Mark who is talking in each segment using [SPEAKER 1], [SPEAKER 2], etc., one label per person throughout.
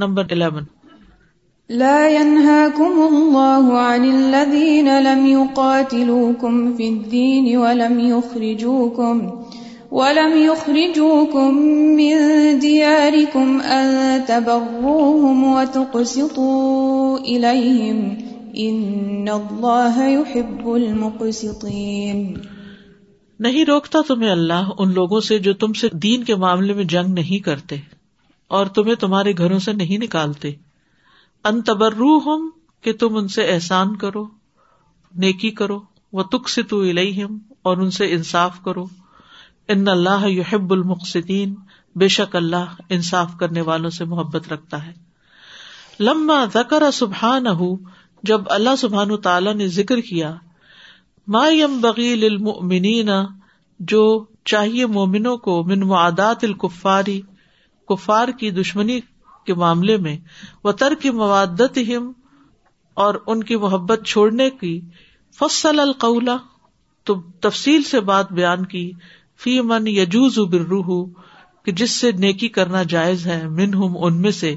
[SPEAKER 1] Number eleven.
[SPEAKER 2] لا ينهاكم الله عن الذين لم يقاتلوكم في الدين ولم يخرجوكم ولم يخرجوكم من دياركم أن تبروهم وتقسطوا إليهم إن الله يحب المقسطين
[SPEAKER 1] نہیں روکتا تمہیں اللہ ان لوگوں سے جو تم سے دین کے معاملے میں جنگ نہیں کرتے۔ اور تمہیں تمہارے گھروں سے نہیں نکالتے۔ ان تبرو ہم کہ تم ان سے احسان کرو، نیکی کرو وہ تک سے تو اور ان سے انصاف کرو۔ ان اللہ یحب المقصدین بے شک اللہ انصاف کرنے والوں سے محبت رکھتا ہے۔ لما ذکر سبحان جب اللہ سبحان تعالیٰ نے ذکر کیا، ما یم بغیل المؤمنین جو چاہیے مومنوں کو، من معادات الکفاری کفار کی دشمنی کے معاملے میں وہ ترک موادت ہم اور ان کی محبت چھوڑنے کی، فصل القولا تو تفصیل سے بات بیان کی فی من یجوز برروح کہ جس سے نیکی کرنا جائز ہے من ہم ان میں سے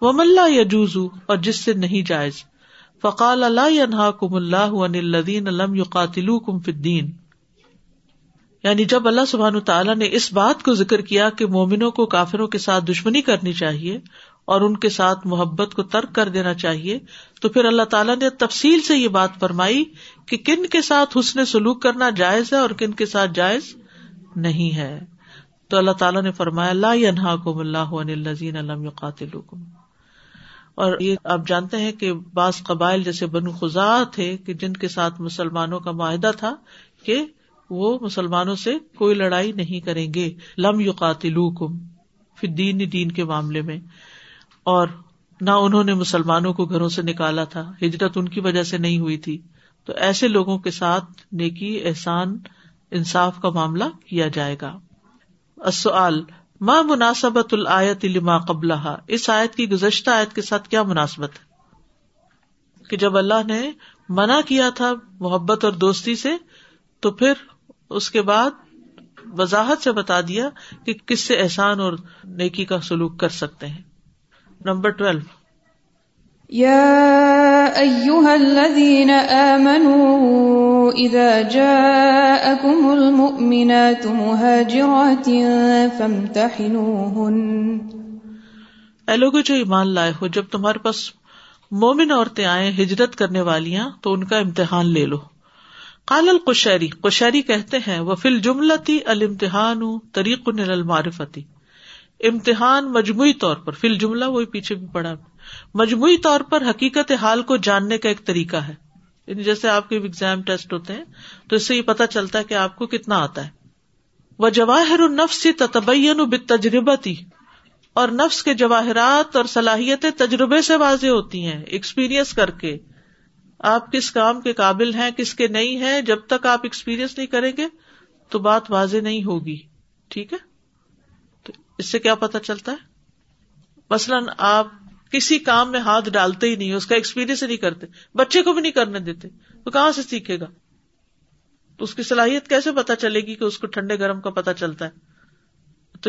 [SPEAKER 1] وہ ملا یجوز اور جس سے نہیں جائز۔ فقال اللہ کم اللہ الدین علم یو قاتل کم فدین یعنی جب اللہ سبحان تعالیٰ نے اس بات کو ذکر کیا کہ مومنوں کو کافروں کے ساتھ دشمنی کرنی چاہیے اور ان کے ساتھ محبت کو ترک کر دینا چاہیے، تو پھر اللہ تعالیٰ نے تفصیل سے یہ بات فرمائی کہ کن کے ساتھ حسن سلوک کرنا جائز ہے اور کن کے ساتھ جائز نہیں ہے۔ تو اللہ تعالیٰ نے فرمایا اللہ انہا اللہ الزین علم قاتل اور یہ آپ جانتے ہیں کہ بعض قبائل جیسے بنو خزا تھے کہ جن کے ساتھ مسلمانوں کا معاہدہ تھا کہ وہ مسلمانوں سے کوئی لڑائی نہیں کریں گے۔ لم یو قاتل پھر دین دین کے معاملے میں۔ اور نہ انہوں نے مسلمانوں کو گھروں سے نکالا تھا۔ ہجرت ان کی وجہ سے نہیں ہوئی تھی۔ تو ایسے لوگوں کے ساتھ نیکی، احسان، انصاف کا معاملہ کیا جائے گا۔ ماں مناسبت الآیت لما قبل اس آیت کی گزشتہ آیت کے ساتھ کیا مناسبت؟ ہے کہ جب اللہ نے منع کیا تھا محبت اور دوستی سے، تو پھر اس کے بعد وضاحت سے بتا دیا کہ کس سے احسان اور نیکی کا سلوک کر سکتے ہیں۔ Number twelve.
[SPEAKER 2] یا الذین آمنوا اذا جاءکم المؤمنات
[SPEAKER 1] اے لوگو جو ایمان لائے ہو جب تمہارے پاس مومن عورتیں آئے ہجرت کرنے والیاں تو ان کا امتحان لے لو۔ قال القشیری قشیری کہتے ہیں وہ فل جملتی المتحان طریق المعرفتی امتحان مجموعی طور پر فل جملہ وہی پیچھے بھی پڑا مجموعی طور پر حقیقت حال کو جاننے کا ایک طریقہ ہے۔ یعنی جیسے آپ کے ایگزام ٹیسٹ ہوتے ہیں، تو اس سے یہ پتا چلتا ہے کہ آپ کو کتنا آتا ہے۔ وہ جواہر النفس تتبین تجربتی اور نفس کے جواہرات اور صلاحیتیں تجربے سے واضح ہوتی ہیں ایکسپیرئنس کر کے۔ آپ کس کام کے قابل ہیں، کس کے نہیں ہیں، جب تک آپ ایکسپیرئنس نہیں کریں گے، تو بات واضح نہیں ہوگی۔ ٹھیک ہے؟ تو اس سے کیا پتا چلتا ہے؟ مثلاً آپ کسی کام میں ہاتھ ڈالتے ہی نہیں، اس کا ایکسپیرئنس نہیں کرتے، بچے کو بھی نہیں کرنے دیتے، تو کہاں سے سیکھے گا؟ تو اس کی صلاحیت کیسے پتا چلے گی کہ اس کو ٹھنڈے گرم کا پتا چلتا ہے؟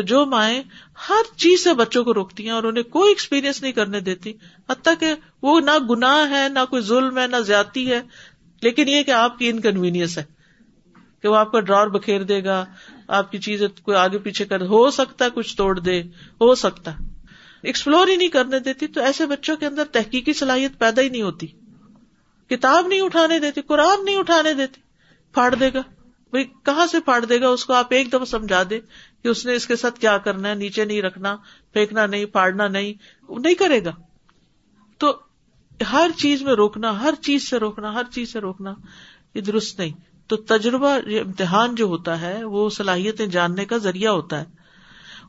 [SPEAKER 1] جو مائیں ہر چیز سے بچوں کو روکتی ہیں اور انہیں کوئی ایکسپیرئنس نہیں کرنے دیتی۔ حتیٰ کہ وہ نہ گناہ ہے، نہ کوئی ظلم ہے، نہ زیادتی ہے۔ لیکن یہ کہ آپ کی انکنوینئنس ہے کہ وہ آپ کا ڈراور بکھیر دے گا، آپ کی چیز کوئی آگے پیچھے کر، ہو سکتا ہے کچھ توڑ دے، ہو سکتا ایکسپلور ہی نہیں کرنے دیتی تو ایسے بچوں کے اندر تحقیقی صلاحیت پیدا ہی نہیں ہوتی۔ کتاب نہیں اٹھانے دیتی، قرآن نہیں اٹھانے دیتی، پھاڑ دے گا۔ بھائی کہاں سے پھاڑ دے گا؟ اس کو آپ ایک دم سمجھا دے کہ اس نے اس کے ساتھ کیا کرنا ہے، نیچے نہیں رکھنا، پھینکنا نہیں، پھاڑنا نہیں نہیں کرے گا۔ تو ہر چیز میں روکنا، ہر چیز سے روکنا، ہر چیز سے روکنا، یہ درست نہیں۔ تو تجربہ امتحان جو ہوتا ہے، وہ صلاحیتیں جاننے کا ذریعہ ہوتا ہے۔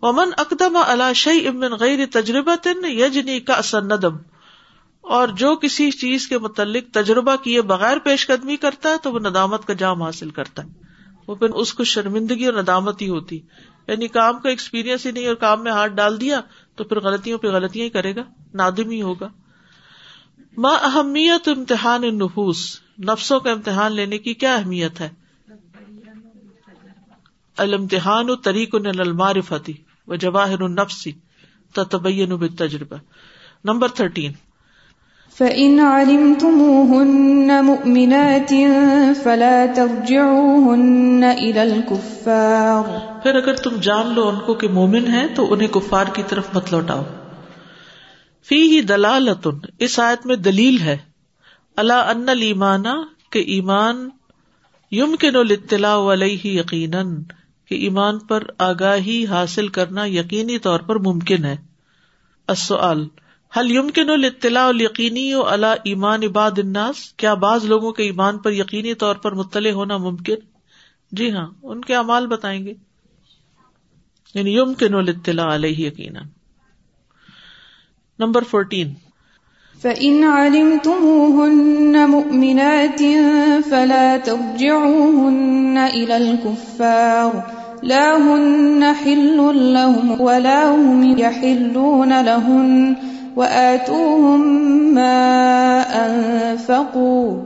[SPEAKER 1] امن اقدم علاشی امن غیر تجربہ تن یجنی کا ندم اور جو کسی چیز کے متعلق تجربہ کیے بغیر پیش قدمی کرتا ہے، تو وہ ندامت کا جام حاصل کرتا ہے۔ وہ پھر اس کو شرمندگی اور ندامت ہی ہوتی۔ یعنی کام کا ایکسپیرئنس ہی نہیں اور کام میں ہاتھ ڈال دیا تو پھر غلطیوں پہ غلطیاں ہی کرے گا، نادم ہی ہوگا۔ ماں اہمیت امتحان نفوس نفسوں کا امتحان لینے کی کیا اہمیت ہے؟ المتحان و طریق المارفتی و جواہر النفسی تبین تجربہ نمبر تھرٹین۔
[SPEAKER 2] فَإِنْ عَلِمْتُمُوهُنَّ مُؤْمِنَاتٍ فَلَا تَرْجِعُوهُنَّ إِلَى الْكُفَّارِ
[SPEAKER 1] پھر اگر تم جان لو ان کو کہ مومن ہے تو انہیں کفار کی طرف مت لوٹاؤ۔ فی ہی اس آیت میں دلیل ہے۔ اللہ ان ایمانا کہ ایمان یم کے نو لطلاع علیہ یقیناً، کہ ایمان پر آگاہی حاصل کرنا یقینی طور پر ممکن ہے۔ السؤال حل یمکن الاطلاع الیقینی و ایمان عباد الناس؟ کیا بعض لوگوں کے ایمان پر یقینی طور پر مطلع ہونا ممکن؟ جی ہاں ان کے اعمال بتائیں گے۔ یعنی یمکن الاطلاع علیہ یقینا۔ نمبر فورٹین
[SPEAKER 2] فَإِنْ عَلِمْتُمُوهُنَّ مُؤْمِنَاتٍ فَلَا تَرْجِعُوهُنَّ إِلَى الْكُفَّارِ۔ لَا هُنَّ حِلٌّ لَهُمْ وَلَا هُمْ يَحِلُّونَ لَهُنَّ۔ وَآتُوهُمْ مَا أَنفَقُوا۔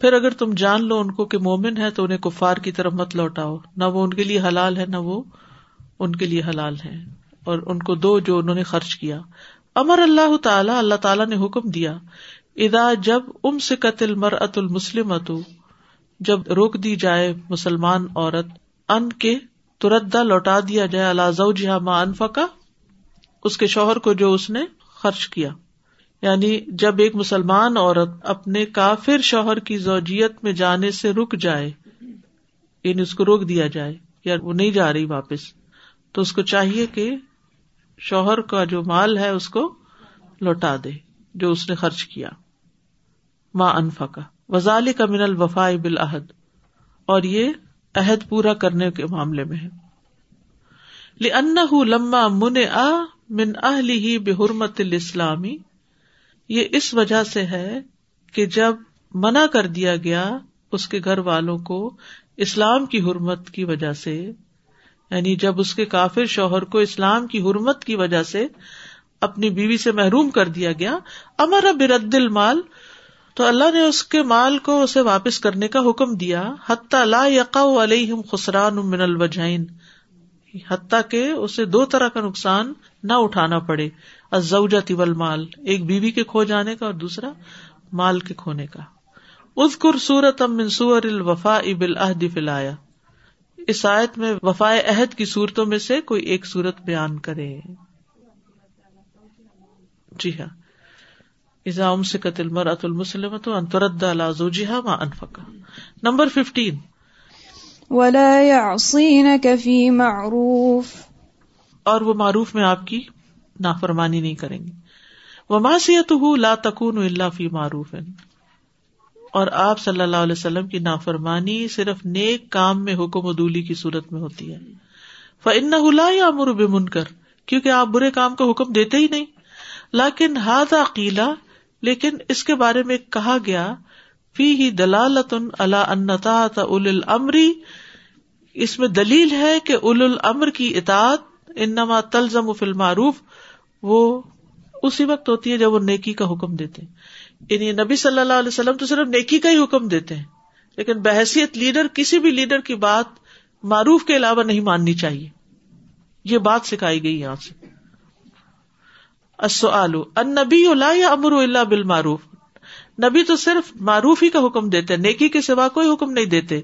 [SPEAKER 1] پھر اگر تم جان لو ان کو کہ مومن ہے تو انہیں کفار کی طرف مت لوٹاؤ۔ نہ وہ ان کے لیے حلال ہے، نہ وہ ان کے لیے حلال ہے۔ اور ان کو دو جو انہوں نے خرچ کیا۔ امر اللہ تعالیٰ اللہ تعالیٰ نے حکم دیا ادا جب ام سے قتل مر ات المسلم جب روک دی جائے مسلمان عورت، ان کے تردا لوٹا دیا جائے اللہ جہاں ماں انفا کا اس کے شوہر کو جو اس نے خرچ کیا۔ یعنی جب ایک مسلمان عورت اپنے کافر شوہر کی زوجیت میں جانے سے رک جائے یعنی اس کو روک دیا جائے، یا وہ نہیں جا رہی واپس، تو اس کو چاہیے کہ شوہر کا جو مال ہے اس کو لوٹا دے، جو اس نے خرچ کیا۔ ماں انفا کا وزال کا من الوفا بالعہد۔ اور یہ عہد پورا کرنے کے معاملے میں ہے۔ لما من آ من اہلی ہی بحرمت الاسلامی، یہ اس وجہ سے ہے کہ جب منع کر دیا گیا اس کے گھر والوں کو اسلام کی حرمت کی وجہ سے یعنی جب اس کے کافر شوہر کو اسلام کی حرمت کی وجہ سے اپنی بیوی سے محروم کر دیا گیا، امر برد المال، تو اللہ نے اس کے مال کو اسے واپس کرنے کا حکم دیا، حتیٰ لا یقا علیہم خسران من الوجائن حتیٰ کہ اسے دو طرح کا نقصان نہ اٹھانا پڑے ازوجا طول مال ایک بیوی بی کے کھو جانے کا اور دوسرا مال کے کھونے کا۔ اذکر سورت ام منصور الوفا اب الحد فلایا اس آیت میں وفائے عہد کی صورتوں میں سے کوئی ایک صورت بیان کرے۔ جی ہاں۔ ازام سے قتل مرت المسلم تو انترد زوجها ما انفقا نمبر ففٹین
[SPEAKER 2] ولا يعصينك في معروف۔
[SPEAKER 1] اور وہ معروف میں آپ کی نافرمانی نہیں کریں گے وہ ماسیت لا تکون اللہ فی معروف۔ اور آپ صلی اللہ علیہ وسلم کی نافرمانی صرف نیک کام میں حکم ادولی کی صورت میں ہوتی ہے۔ فن لا یا بے من کر کیونکہ آپ برے کام کا حکم دیتے ہی نہیں۔ لاکن ہاد عقیلا لیکن اس کے بارے میں کہا گیا۔ فی ہی دلالت اللہ انتا اول العمری اس میں دلیل ہے کہ اول العمر کی اطاعت انما تلزم فل معروف وہ اسی وقت ہوتی ہے جب وہ نیکی کا حکم دیتے یعنی نبی صلی اللہ علیہ وسلم تو صرف نیکی کا ہی حکم دیتے ہیں، لیکن بحثیت لیڈر، کسی بھی لیڈر کی بات معروف کے علاوہ نہیں ماننی چاہیے۔ یہ بات سکھائی گئی یہاں سے۔ ان نبی یا امر اللہ بال معروف نبی تو صرف معروف ہی کا حکم دیتے نیکی کے سوا کوئی حکم نہیں دیتے۔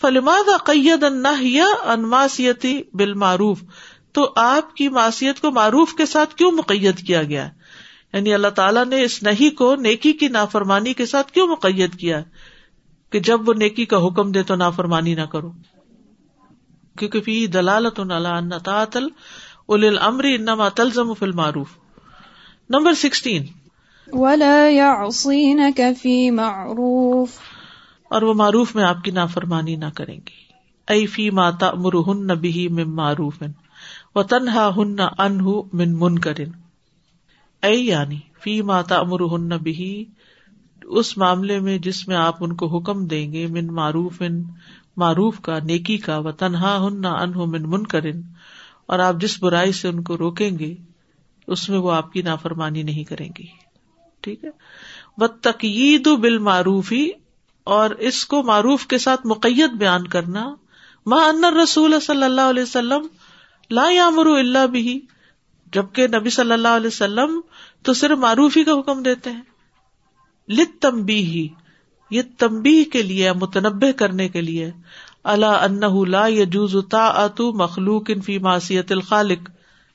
[SPEAKER 1] فلماد قید انماسیتی بال معروف تو آپ کی معصیت کو معروف کے ساتھ کیوں مقید کیا گیا؟ یعنی اللہ تعالیٰ نے اس نہیں کو نیکی کی نافرمانی کے ساتھ کیوں مقید کیا کہ جب وہ نیکی کا حکم دے تو نافرمانی نہ کرو؟ کیونکہ فی دلالت تعطل اول امری انما تلزم فی المعروف. Number sixteen.
[SPEAKER 2] معروف.
[SPEAKER 1] اور وہ معروف میں آپ کی نافرمانی نہ کریں گی. ائی فی ماتا مرہن بھی معروف. و تنہا ہن انہ من من کرن اے یعنی فی ماتا امر ہن بھی اس معاملے میں جس میں آپ ان کو حکم دیں گے، من معروف ان معروف کا، نیکی کا و تنہا ہن انہ من من کرن اور آپ جس برائی سے ان کو روکیں گے، اس میں وہ آپ کی نافرمانی نہیں کریں گی. ٹھیک ہے؟ و تقید بال معروفی اور اس کو معروف کے ساتھ مقیت بیان کرنا ماں ان رسول صلی اللہ علیہ وسلم لا یامر اللہ بھی جبکہ نبی صلی اللہ علیہ وسلم تو صرف معروف ہی کا حکم دیتے ہیں۔ لت تمبی ہی یہ تمبی کے لیے متنبع کرنے کے لیے۔ اللہ ان لا یجوز اتو مخلوق ان فی معصیت الخالق۔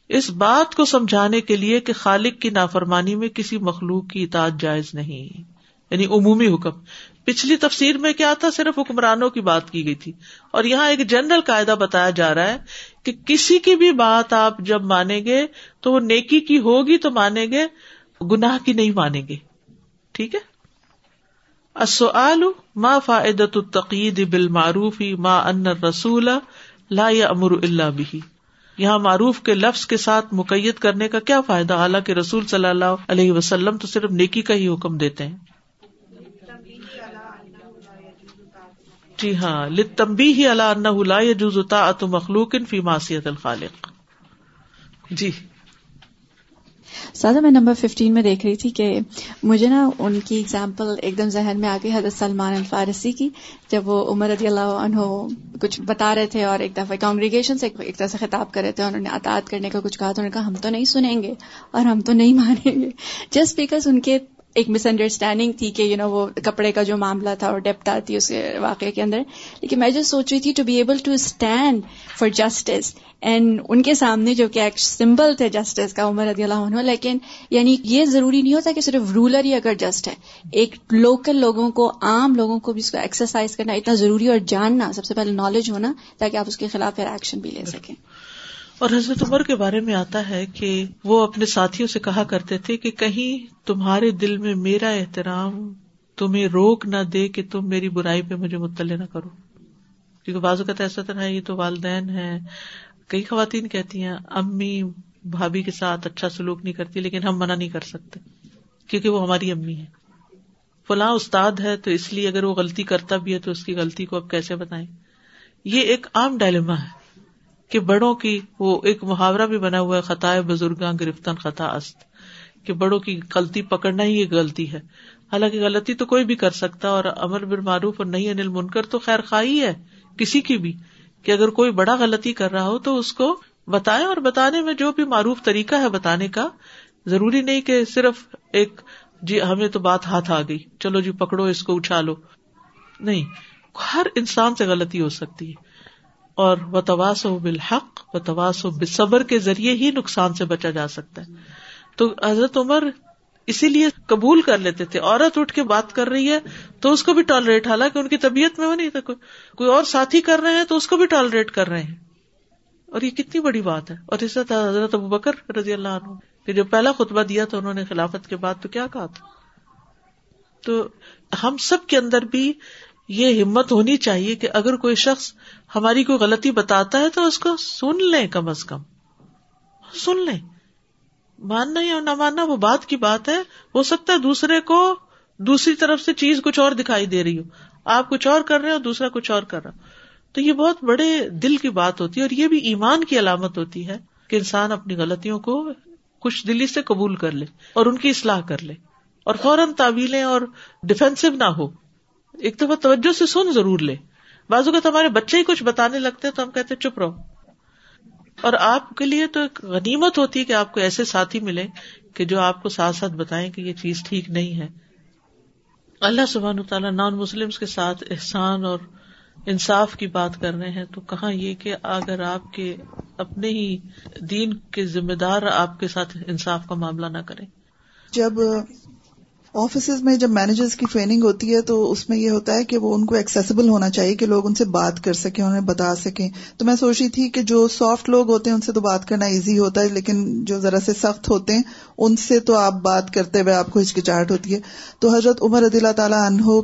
[SPEAKER 1] اس بات کو سمجھانے کے لیے کہ خالق کی نافرمانی میں کسی مخلوق کی اطاعت جائز نہیں۔ یعنی عمومی حکم۔ پچھلی تفسیر میں کیا تھا؟ صرف حکمرانوں کی بات کی گئی تھی۔ اور یہاں ایک جنرل قاعدہ بتایا جا رہا ہے کہ کسی کی بھی بات آپ جب مانیں گے تو وہ نیکی کی ہوگی تو مانیں گے، گناہ کی نہیں مانیں گے۔ ٹھیک ہے؟ ما فائدت التقید بالمعروف ما ان رسول لا امر اللہ بھی یہاں معروف کے لفظ کے ساتھ مقید کرنے کا کیا فائدہ؟ حالانکہ رسول صلی اللہ علیہ وسلم تو صرف نیکی کا ہی حکم دیتے ہیں۔ جی ہاں لمبی ہی اللہ لا يجوز طاعت مخلوق فی معصیت الخالق۔ جی۔
[SPEAKER 3] سادہ، میں نمبر ففٹین میں دیکھ رہی تھی کہ مجھے نا ان کی اگزامپل ایک دم ذہن میں آ گئی، حضرت سلمان الفارسی کی، جب وہ عمر رضی اللہ عنہ کچھ بتا رہے تھے اور ایک دفعہ کانگریگیشن سے ایک طرح سے خطاب کر رہے تھے انہوں نے اطاعت کرنے کا کچھ کہا تو انہوں نے کہا، ہم تو نہیں سنیں گے اور ہم تو نہیں مانیں گے۔ جسٹ بیکاز ان کے ایک مس انڈرسٹینڈنگ تھی کہ یو نو وہ کپڑے کا جو معاملہ تھا اور ڈیپٹ آتی اس واقعے کے اندر. لیکن میں جو سوچ رہی تھی to be able to stand for justice and ان کے سامنے جو کہ ایک سمبل تھے جسٹس کا، عمر رضی اللہ عنہ. لیکن یعنی یہ ضروری نہیں ہوتا کہ صرف رولر ہی اگر جسٹ ہے. ایک لوکل لوگوں کو، عام لوگوں کو بھی اس کو ایکسرسائز کرنا اتنا ضروری اور جاننا، سب سے پہلے نالج ہونا، تاکہ آپ اس کے خلاف پھر ایکشن بھی لے سکیں.
[SPEAKER 1] اور حضرت عمر کے بارے میں آتا ہے کہ وہ اپنے ساتھیوں سے کہا کرتے تھے کہ کہیں تمہارے دل میں میرا احترام تمہیں روک نہ دے کہ تم میری برائی پہ مجھے مطلع نہ کرو۔ کیونکہ بازو کا ایسا طرح یہ تو والدین ہے کئی خواتین کہتی ہیں، امی بھابھی کے ساتھ اچھا سلوک نہیں کرتی، لیکن ہم منع نہیں کر سکتے، کیونکہ وہ ہماری امی ہے فلاں استاد ہے، تو اس لیے اگر وہ غلطی کرتا بھی ہے تو اس کی غلطی کو اب کیسے بتائیں؟ یہ ایک عام ڈائلما ہے۔ کہ بڑوں کی وہ ایک محاورہ بھی بنا ہوا ہے، خطا بزرگاں گرفتن خطا است، کہ بڑوں کی غلطی پکڑنا ہی ایک غلطی ہے۔ حالانکہ غلطی تو کوئی بھی کر سکتا اور امر بر معروف اور نہیں انل منکر تو خیر خواہی ہے کسی کی بھی، کہ اگر کوئی بڑا غلطی کر رہا ہو تو اس کو بتائے اور بتانے میں جو بھی معروف طریقہ ہے بتانے کا۔ ضروری نہیں کہ صرف ایک جی ہمیں تو بات ہاتھ آ گئی، چلو جی پکڑو اس کو اچھالو نہیں، ہر انسان سے غلطی ہو سکتی ہے۔ اور و تواس و بالحق و تواس و بصبر کے ذریعے ہی نقصان سے بچا جا سکتا ہے۔ تو حضرت عمر اسی لیے قبول کر لیتے تھے۔ عورت اٹھ کے بات کر رہی ہے تو اس کو بھی ٹالریٹ، حالانکہ ان کی طبیعت میں وہ نہیں تھا۔ کوئی اور ساتھی کر رہے ہیں تو اس کو بھی ٹالریٹ کر رہے ہیں۔ اور یہ کتنی بڑی بات ہے۔ اور اس طرح حضرت ابو بکر رضی اللہ عنہ کہ جو پہلا خطبہ دیا تھا انہوں نے خلافت کے بعد تو کیا کہا تھا؟ تو ہم سب کے اندر بھی یہ ہمت ہونی چاہیے کہ اگر کوئی شخص ہماری کوئی غلطی بتاتا ہے تو اس کو سن لیں کم از کم۔ سن لیں۔ ماننا یا نہ ماننا وہ بات کی بات ہے۔ ہو سکتا ہے دوسرے کو دوسری طرف سے چیز کچھ اور دکھائی دے رہی ہو۔ آپ کچھ اور کر رہے ہو دوسرا کچھ اور کر رہا۔ تو یہ بہت بڑے دل کی بات ہوتی ہے اور یہ بھی ایمان کی علامت ہوتی ہے کہ انسان اپنی غلطیوں کو خوش دلی سے قبول کر لے اور ان کی اصلاح کر لے اور فوراً تعویلیں اور ڈیفینسو نہ ہو۔ ایک دفعہ توجہ سے سن ضرور لے۔ بازو کا ہمارے بچے ہی کچھ بتانے لگتے تو ہم کہتے چپ رہو۔ اور آپ کے لیے تو ایک غنیمت ہوتی ہے کہ آپ کو ایسے ساتھی ملے کہ جو آپ کو ساتھ ساتھ بتائیں کہ یہ چیز ٹھیک نہیں ہے۔ اللہ سبحان تعالیٰ نان مسلم کے ساتھ احسان اور انصاف کی بات کر رہے ہیں۔ تو کہاں یہ کہ اگر آپ کے اپنے ہی دین کے ذمہ دار آپ کے ساتھ انصاف کا معاملہ نہ کریں۔
[SPEAKER 4] جب آفیسز میں جب مینیجرز کی ٹریننگ ہوتی ہے تو اس میں یہ ہوتا ہے کہ وہ ان کو ایکسیسیبل ہونا چاہیے کہ لوگ ان سے بات کر سکیں انہیں بتا سکیں۔ تو میں سوچ رہی تھی کہ جو سافٹ لوگ ہوتے ہیں ان سے تو بات کرنا ایزی ہوتا ہے لیکن جو ذرا سے سخت ہوتے ہیں ان سے تو آپ بات کرتے ہوئے آپ کو ہچکچاہٹ ہوتی ہے۔ تو حضرت عمر رضی اللہ تعالیٰ عنہ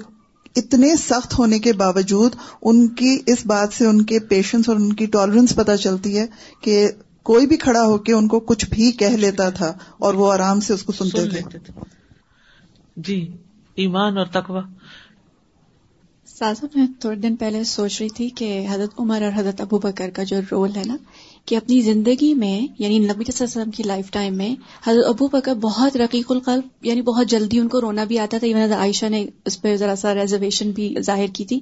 [SPEAKER 4] اتنے سخت ہونے کے باوجود ان کی اس بات سے ان کے پیشنس اور ان کی ٹالرنس پتہ چلتی ہے کہ کوئی بھی کھڑا ہو کے ان کو کچھ بھی کہہ لیتا تھا اور وہ آرام سے اس کو سنتے تھے۔
[SPEAKER 1] جی ایمان اور تقوا
[SPEAKER 3] سازا، میں تھوڑے دن پہلے سوچ رہی تھی کہ حضرت عمر اور حضرت ابو بکر کا جو رول ہے نا، کہ اپنی زندگی میں یعنی نبی صلی اللہ علیہ وسلم کی لائف ٹائم میں، حضرت ابو بکر بہت رقیق القلب یعنی بہت جلدی ان کو رونا بھی آتا تھا۔ حضرت عائشہ نے اس پہ ذرا سا ریزرویشن بھی ظاہر کی تھی۔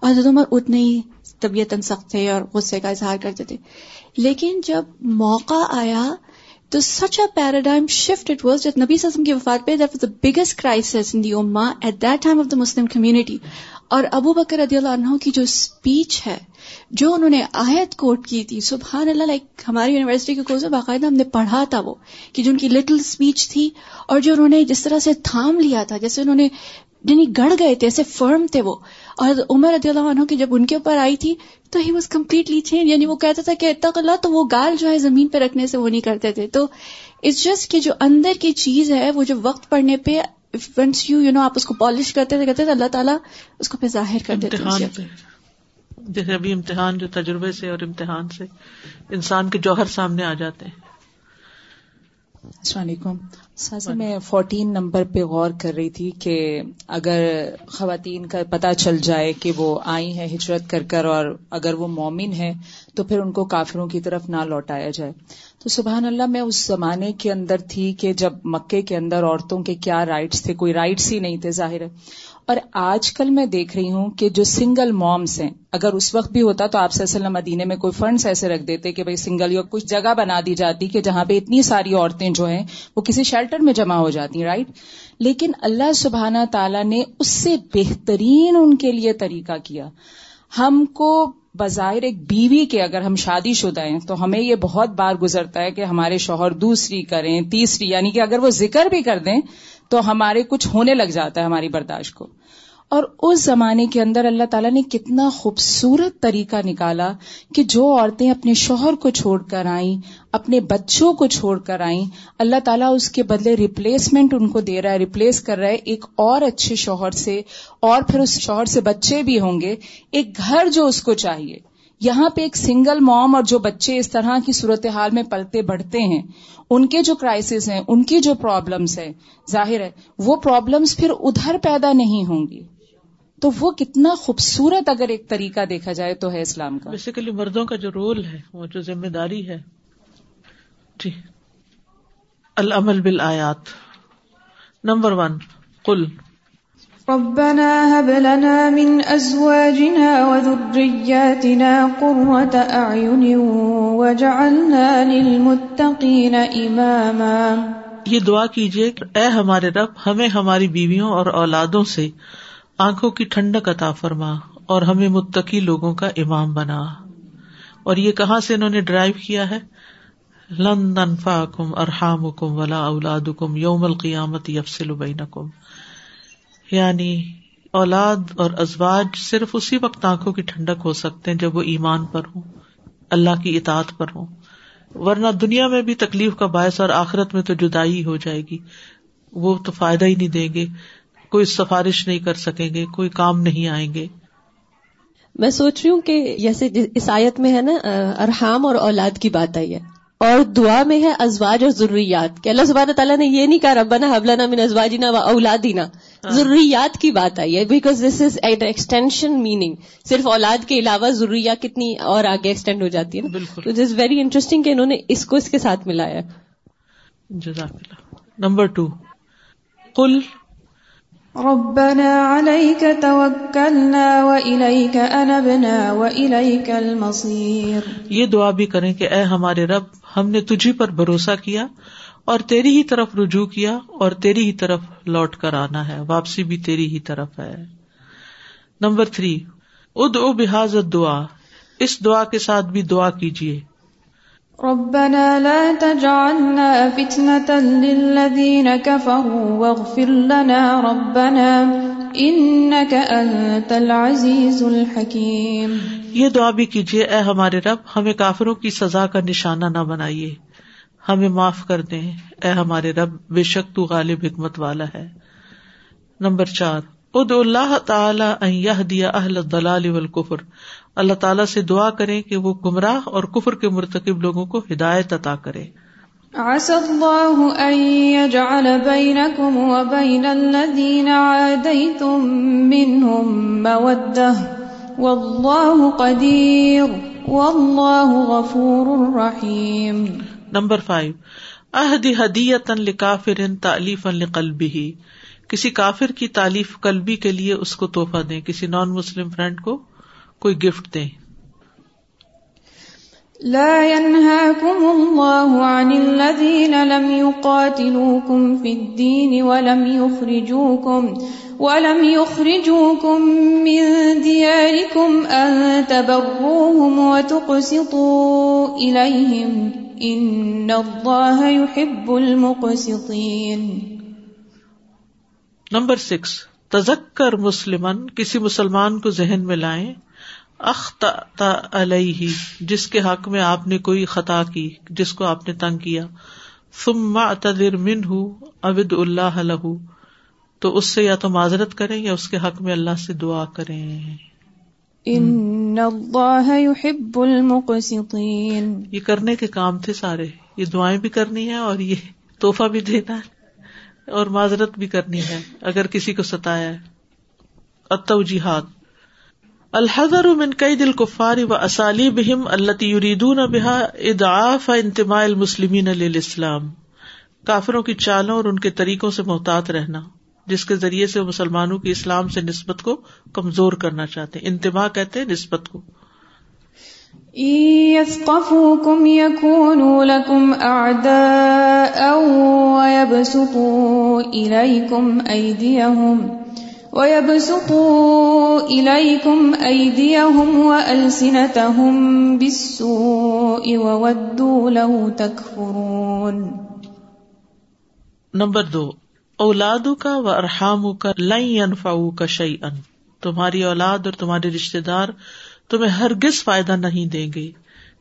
[SPEAKER 3] اور حضرت عمر اتنے ہی طبیعت سخت تھے اور غصے کا اظہار کرتے تھے۔ لیکن جب موقع آیا تو such a paradigm shift it was جب نبی وسلم کی وفات پہ that was the biggest crisis in the اما at that time of the Muslim community اور ابو بکر رضی اللہ عنہ کی جو اسپیچ ہے، جو انہوں نے آیت کوٹ کی تھی سبحان اللہ لائک ہماری یونیورسٹی کے کورس باقاعدہ ہم نے پڑھا تھا وہ، کہ جو ان کی لٹل اسپیچ تھی اور جو انہوں نے جس طرح سے تھام لیا تھا، جیسے انہوں نے یعنی گڑ گئے تھے، ایسے فرم تھے وہ۔ اور عمر رضی اللہ عنہ کی جب ان کے اوپر آئی تھی، تو ہی واز کمپلیٹلی چینج یعنی وہ کہتا تھا کہ اتق اللہ، تو وہ گال جو ہے زمین پہ رکھنے سے وہ نہیں کرتے تھے۔ تو اٹس جسٹ کہ جو اندر کی چیز ہے، وہ جو وقت پڑنے پہ ونس یو یو نو آپ اس کو پالش کرتے تھے، کہتے تھے اللہ تعالیٰ اس کو پہ ظاہر کر دیتے
[SPEAKER 1] امتحان جیسے ابھی امتحان جو تجربے سے اور امتحان سے انسان کے جوہر سامنے آ جاتے ہیں۔
[SPEAKER 5] السلام علیکم۔ سازا میں فورٹین نمبر پہ غور کر رہی تھی کہ اگر خواتین کا پتہ چل جائے کہ وہ آئی ہیں ہجرت کر کر اور اگر وہ مومن ہے تو پھر ان کو کافروں کی طرف نہ لوٹایا جائے۔ تو سبحان اللہ میں اس زمانے کے اندر تھی کہ جب مکے کے اندر عورتوں کے کیا رائٹس تھے کوئی رائٹس ہی نہیں تھے ظاہر ہے۔ اور آج کل میں دیکھ رہی ہوں کہ جو سنگل مومس ہیں، اگر اس وقت بھی ہوتا تو آپ وسلم مدینے میں کوئی فنڈس ایسے رکھ دیتے کہ بھائی سنگل یا کچھ جگہ بنا دی جاتی کہ جہاں پہ اتنی ساری عورتیں جو ہیں وہ کسی شیلٹر میں جمع ہو جاتی ہیں رائٹ لیکن اللہ سبحانہ تعالی نے اس سے بہترین ان کے لیے طریقہ کیا۔ ہم کو بظاہر ایک بیوی کے اگر ہم شادی شدہ ہیں تو ہمیں یہ بہت بار گزرتا ہے کہ ہمارے شوہر دوسری کریں، تیسری یعنی کہ اگر وہ ذکر بھی کر دیں تو ہمارے کچھ ہونے لگ جاتا ہے ہماری برداشت کو۔ اور اس زمانے کے اندر اللہ تعالیٰ نے کتنا خوبصورت طریقہ نکالا کہ جو عورتیں اپنے شوہر کو چھوڑ کر آئیں، اپنے بچوں کو چھوڑ کر آئیں، اللہ تعالیٰ اس کے بدلے ریپلیسمنٹ ان کو دے رہا ہے ریپلیس کر رہا ہے ایک اور اچھے شوہر سے، اور پھر اس شوہر سے بچے بھی ہوں گے، ایک گھر جو اس کو چاہیے۔ یہاں پہ ایک سنگل موم اور جو بچے اس طرح کی صورتحال میں پلتے بڑھتے ہیں، ان کے جو کرائسس ہیں، ان کی جو پرابلمس ہیں، ظاہر ہے، وہ پرابلمس پھر ادھر پیدا نہیں ہوں گی۔ تو وہ کتنا خوبصورت اگر ایک طریقہ دیکھا جائے تو ہے اسلام کا۔
[SPEAKER 1] بیسیکلی مردوں کا جو رول ہے، وہ جو ذمہ داری ہے۔ جی۔ العمل بل آیات نمبر ون کل
[SPEAKER 2] ربنا هب لنا من ازواجنا وذرياتنا قرة اعين وجعلنا للمتقين اماما
[SPEAKER 1] یہ دعا کیجیے اے ہمارے رب، ہمیں ہماری بیویوں اور اولادوں سے آنکھوں کی ٹھنڈک عطا فرما اور ہمیں متقی لوگوں کا امام بنا۔ اور یہ کہاں سے انہوں نے ڈرائیو کیا ہے؟ لندن فاکم ارحام کم ولا اولاد کم یوم القیامت یفسل بینکم۔ یعنی اولاد اور ازواج صرف اسی وقت آنکھوں کی ٹھنڈک ہو سکتے ہیں جب وہ ایمان پر ہوں، اللہ کی اطاعت پر ہوں۔ ورنہ دنیا میں بھی تکلیف کا باعث اور آخرت میں تو جدائی ہو جائے گی۔ وہ تو فائدہ ہی نہیں دیں گے۔ کوئی سفارش نہیں کر سکیں گے، کوئی کام نہیں آئیں گے۔
[SPEAKER 6] میں سوچ رہی ہوں کہ جیسے اس آیت میں ہے نا، ارحام اور اولاد کی بات آئی ہے۔ اور دعا میں ہے ازواج اور ضروریات کہ اللہ سبحانہ تعالیٰ نے یہ نہیں کہا ربنا حبلنا من ازواجنا و اولادنا۔ ہاں۔ ضروریات کی بات آئی ہے because this is extension meaning صرف اولاد کے علاوہ ضروریات کتنی اور آگے ایکسٹینڈ ہو جاتی ہے بالکل۔ دس ویری انٹرسٹنگ کہ انہوں نے اس کو اس کے ساتھ ملایا۔
[SPEAKER 1] جزاک اللہ۔ نمبر ٹو کل
[SPEAKER 2] ربنا عليك توكلنا وإليك أنبنا وإليك المصير.
[SPEAKER 1] یہ دعا بھی کریں کہ اے ہمارے رب، ہم نے تجھی پر بھروسہ کیا اور تیری ہی طرف رجوع کیا اور تیری ہی طرف لوٹ کر آنا ہے، واپسی بھی تیری ہی طرف ہے۔ نمبر تھری اد او بحاظ دعا اس دعا کے ساتھ بھی دعا کیجیے
[SPEAKER 2] ربنا لا تجعلنا فتنة للذين كفروا واغفر لنا ربنا انك انت العزيز الحكيم.
[SPEAKER 1] یہ دعا بھی کیجیے اے ہمارے رب، ہمیں کافروں کی سزا کا نشانہ نہ بنائیے۔ ہمیں معاف کر دیں۔ اے ہمارے رب، بے شک تو غالب حکمت والا ہے۔ نمبر چار اد اللہ تعالی دیا اہل دلال والکفر۔ اللہ تعالیٰ سے دعا کرے کہ وہ گمراہ اور کفر کے مرتکب لوگوں کو ہدایت عطا کرے۔ نمبر فائیو عہد ہدیت لکافر تعلیف لقلبه۔ کسی کافر کی تعلیف قلبی کے لیے اس کو تحفہ دیں کسی نان مسلم فرینڈ کو کوئی گفٹ دیں۔
[SPEAKER 2] لا ينهاكم الله عن الذين لم يقاتلوكم في الدين ولم يخرجوكم ولم يخرجوكم من دياركم أن تبروهم وتقسطوا إليهم إن الله يحب المقسطين
[SPEAKER 1] نمبر سکس تذکر مسلمن کسی مسلمان کو ذہن میں لائیں۔ اخت علیہ جس کے حق میں آپ نے کوئی خطا کی جس کو آپ نے تنگ کیا۔ ثم اعتذر منہ ابد اللہ لہو تو اس سے یا تو معذرت کریں یا اس کے حق میں اللہ سے دعا کریں۔
[SPEAKER 2] ان اللہ يحب المقسطین۔
[SPEAKER 1] یہ کرنے کے کام تھے سارے۔ یہ دعائیں بھی کرنی ہے اور یہ تحفہ بھی دینا ہے اور معذرت بھی کرنی ہے اگر کسی کو ستایا ہے۔ التوجیحات۔ الحذر من قید الکفار و اسالیبہم التي يريدون بها اضعاف انتماء المسلمین للاسلام۔ کافروں کی چالوں اور ان کے طریقوں سے محتاط رہنا، جس کے ذریعے سے وہ مسلمانوں کی اسلام سے نسبت کو کمزور کرنا چاہتے ہیں۔ انتما کہتے ہیں نسبت کو۔
[SPEAKER 2] يثقفوكم يكونوا لكم أعداء ويبسطوا إليكم أيديهم ويبسطوا إليكم أيديهم وألسنتهم بالسوء وودوا لو تكفرون
[SPEAKER 1] نمبر دو اولادوں کا و ارحام کا لئی انفاؤ کا شعی تمہاری اولاد اور تمہارے رشتے دار تمہیں ہرگز فائدہ نہیں دیں گے۔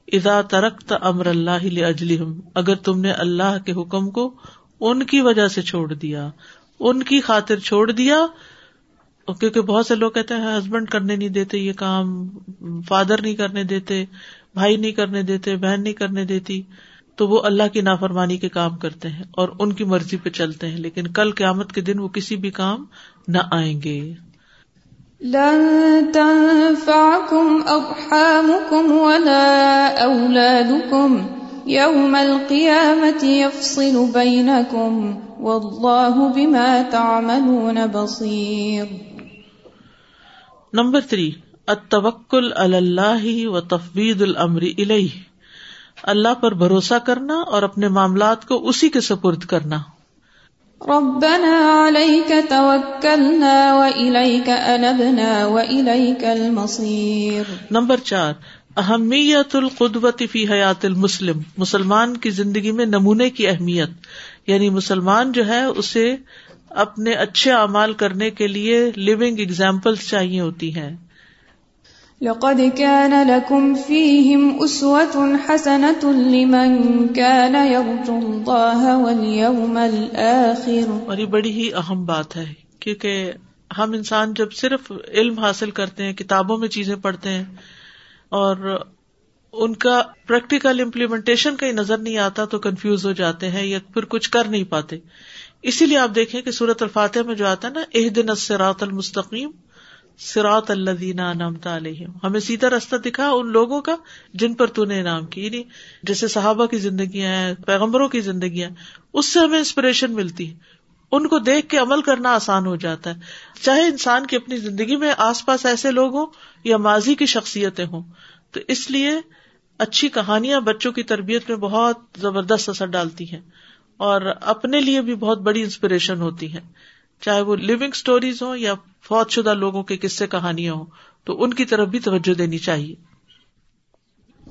[SPEAKER 1] ادا ترکت امر اللہ اجلم اگر تم نے اللہ کے حکم کو ان کی وجہ سے چھوڑ دیا، ان کی خاطر چھوڑ دیا کیونکہ بہت سے لوگ کہتے ہیں، ہسبینڈ کرنے نہیں دیتے، یہ کام فادر نہیں کرنے دیتے، بھائی نہیں کرنے دیتے، بہن نہیں کرنے دیتی، تو وہ اللہ کی نافرمانی کے کام کرتے ہیں اور ان کی مرضی پہ چلتے ہیں، لیکن کل قیامت کے دن وہ کسی بھی کام نہ آئیں گے۔
[SPEAKER 2] لن تنفعكم أرحامكم ولا أولادكم يوم القيامة يفصل بينكم والله بما تعملون بصير
[SPEAKER 1] نمبر تھری اتوکل اللہ و تفوید العمر الیہ۔ اللہ پر بھروسہ کرنا اور اپنے معاملات کو اسی کے سپرد کرنا۔
[SPEAKER 2] ربنا عليك توكلنا وإليك أنبنا وإليك المصير
[SPEAKER 1] نمبر چار اہمیت القدوت فی حیات المسلم۔ مسلمان کی زندگی میں نمونے کی اہمیت یعنی مسلمان جو ہے اسے اپنے اچھے اعمال کرنے کے لیے لیونگ اگزامپل چاہیے ہوتی ہیں۔
[SPEAKER 2] لقد كان لكم فيهم أسوة حسنة لمن كان يرجو الله واليوم الآخر۔
[SPEAKER 1] اور یہ بڑی ہی اہم بات ہے کیونکہ ہم انسان جب صرف علم حاصل کرتے ہیں کتابوں میں چیزیں پڑھتے ہیں اور ان کا پریکٹیکل امپلیمنٹیشن کا ہی نظر نہیں آتا تو کنفیوز ہو جاتے ہیں یا پھر کچھ کر نہیں پاتے۔ اسی لیے آپ دیکھیں کہ سورت الفاتح میں جو آتا ہے نا اح دن اسرات المستقیم سراط اللہ نامتا علیہ ہمیں سیدھا راستہ دکھا ان لوگوں کا جن پر تو نے انعام کی یعنی جیسے صحابہ کی زندگیاں ہیں، پیغمبروں کی زندگیاں اس سے ہمیں انسپریشن ملتی ہے۔ ان کو دیکھ کے عمل کرنا آسان ہو جاتا ہے۔ چاہے انسان کی اپنی زندگی میں آس پاس ایسے لوگ ہوں یا ماضی کی شخصیتیں ہوں۔ تو اس لیے اچھی کہانیاں بچوں کی تربیت میں بہت زبردست اثر ڈالتی ہیں۔ اور اپنے لیے بھی بہت بڑی انسپریشن ہوتی ہیں چاہے وہ لونگ اسٹوریز ہوں یا فوت شدہ لوگوں کے قصے کہانیاں ہوں تو ان کی طرف بھی توجہ دینی چاہیے۔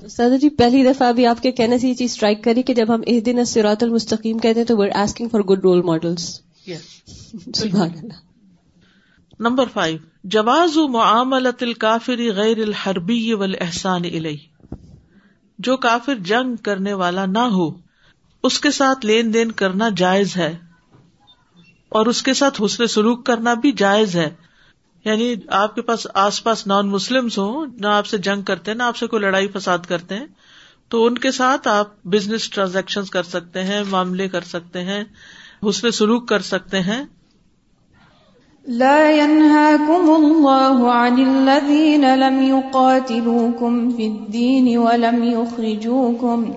[SPEAKER 6] سادہ جی پہلی دفعہ ابھی آپ کے کہنے سے یہ چیز اسٹرائک کری کہ جب ہم اس دن سرات المستقیم کہتے ہیں تو we asking for good role models
[SPEAKER 1] number five جواز معاملت الکافری غیر الحربی والاحسان احسان جو کافر جنگ کرنے والا نہ ہو اس کے ساتھ لین دین کرنا جائز ہے اور اس کے ساتھ حسن سلوک کرنا بھی جائز ہے یعنی آپ کے پاس آس پاس نان مسلم ہوں، نہ آپ سے جنگ کرتے ہیں، نہ آپ سے کوئی لڑائی فساد کرتے ہیں، تو ان کے ساتھ آپ بزنس ٹرانزیکشن کر سکتے ہیں، معاملے کر سکتے ہیں، حسن سلوک کر سکتے ہیں۔
[SPEAKER 2] لا ينهاكم الله عن الذين لم يقاتلوكم في الدين ولم يخرجوكم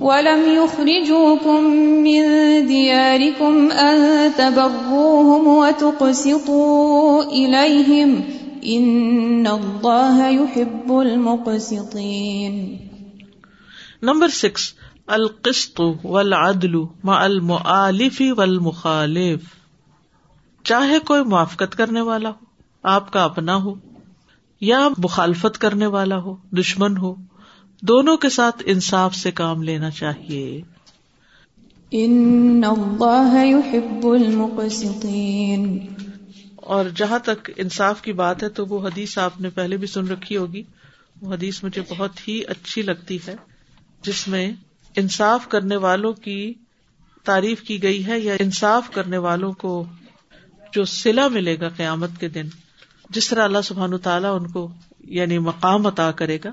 [SPEAKER 2] ولم يخرجوكم من دياركم أن تبروهم وتقسطوا إليهم إن الله يحب المقسطين.
[SPEAKER 1] نمبر سکس القسط والعدل مع المعالف والمخالف. چاہے کوئی موافقت کرنے والا ہو، آپ کا اپنا ہو، یا مخالفت کرنے والا ہو، دشمن ہو دونوں کے ساتھ انصاف سے کام لینا چاہیے۔
[SPEAKER 2] ان اللہ يحب المقسطین۔
[SPEAKER 1] اور جہاں تک انصاف کی بات ہے تو وہ حدیث آپ نے پہلے بھی سن رکھی ہوگی۔ وہ حدیث مجھے بہت ہی اچھی لگتی ہے جس میں انصاف کرنے والوں کی تعریف کی گئی ہے یا انصاف کرنے والوں کو جو سلا ملے گا قیامت کے دن جس طرح اللہ سبحان تعالیٰ ان کو یعنی مقام عطا کرے گا۔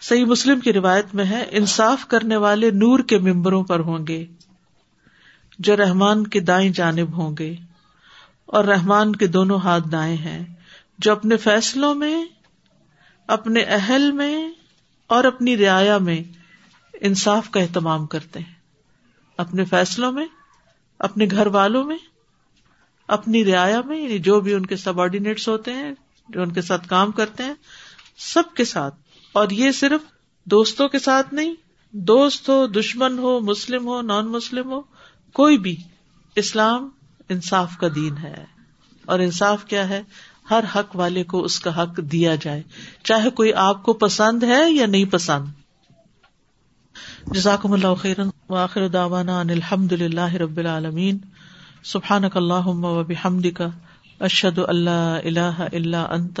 [SPEAKER 1] صحیح مسلم کی روایت میں ہے، انصاف کرنے والے نور کے ممبروں پر ہوں گے، جو رحمان کے دائیں جانب ہوں گے، اور رحمان کے دونوں ہاتھ دائیں ہیں، جو اپنے فیصلوں میں، اپنے اہل میں، اور اپنی رعایا میں انصاف کا اہتمام کرتے ہیں۔ اپنے فیصلوں میں، اپنے گھر والوں میں، اپنی رعایا میں یعنی جو بھی ان کے سب آرڈینیٹس ہوتے ہیں، جو ان کے ساتھ کام کرتے ہیں، سب کے ساتھ اور یہ صرف دوستوں کے ساتھ نہیں، دوست ہو، دشمن ہو، مسلم ہو نان مسلم ہو، کوئی بھی اسلام انصاف کا دین ہے۔ اور انصاف کیا ہے؟ ہر حق والے کو اس کا حق دیا جائے۔ چاہے کوئی آپ کو پسند ہے یا نہیں پسند۔ جزاکم اللہ خیرن واخر دعوانا ان الحمد للہ رب العالمین۔ سبحانک اللہم و بحمدک، اشہد اللہ الہ الا انت۔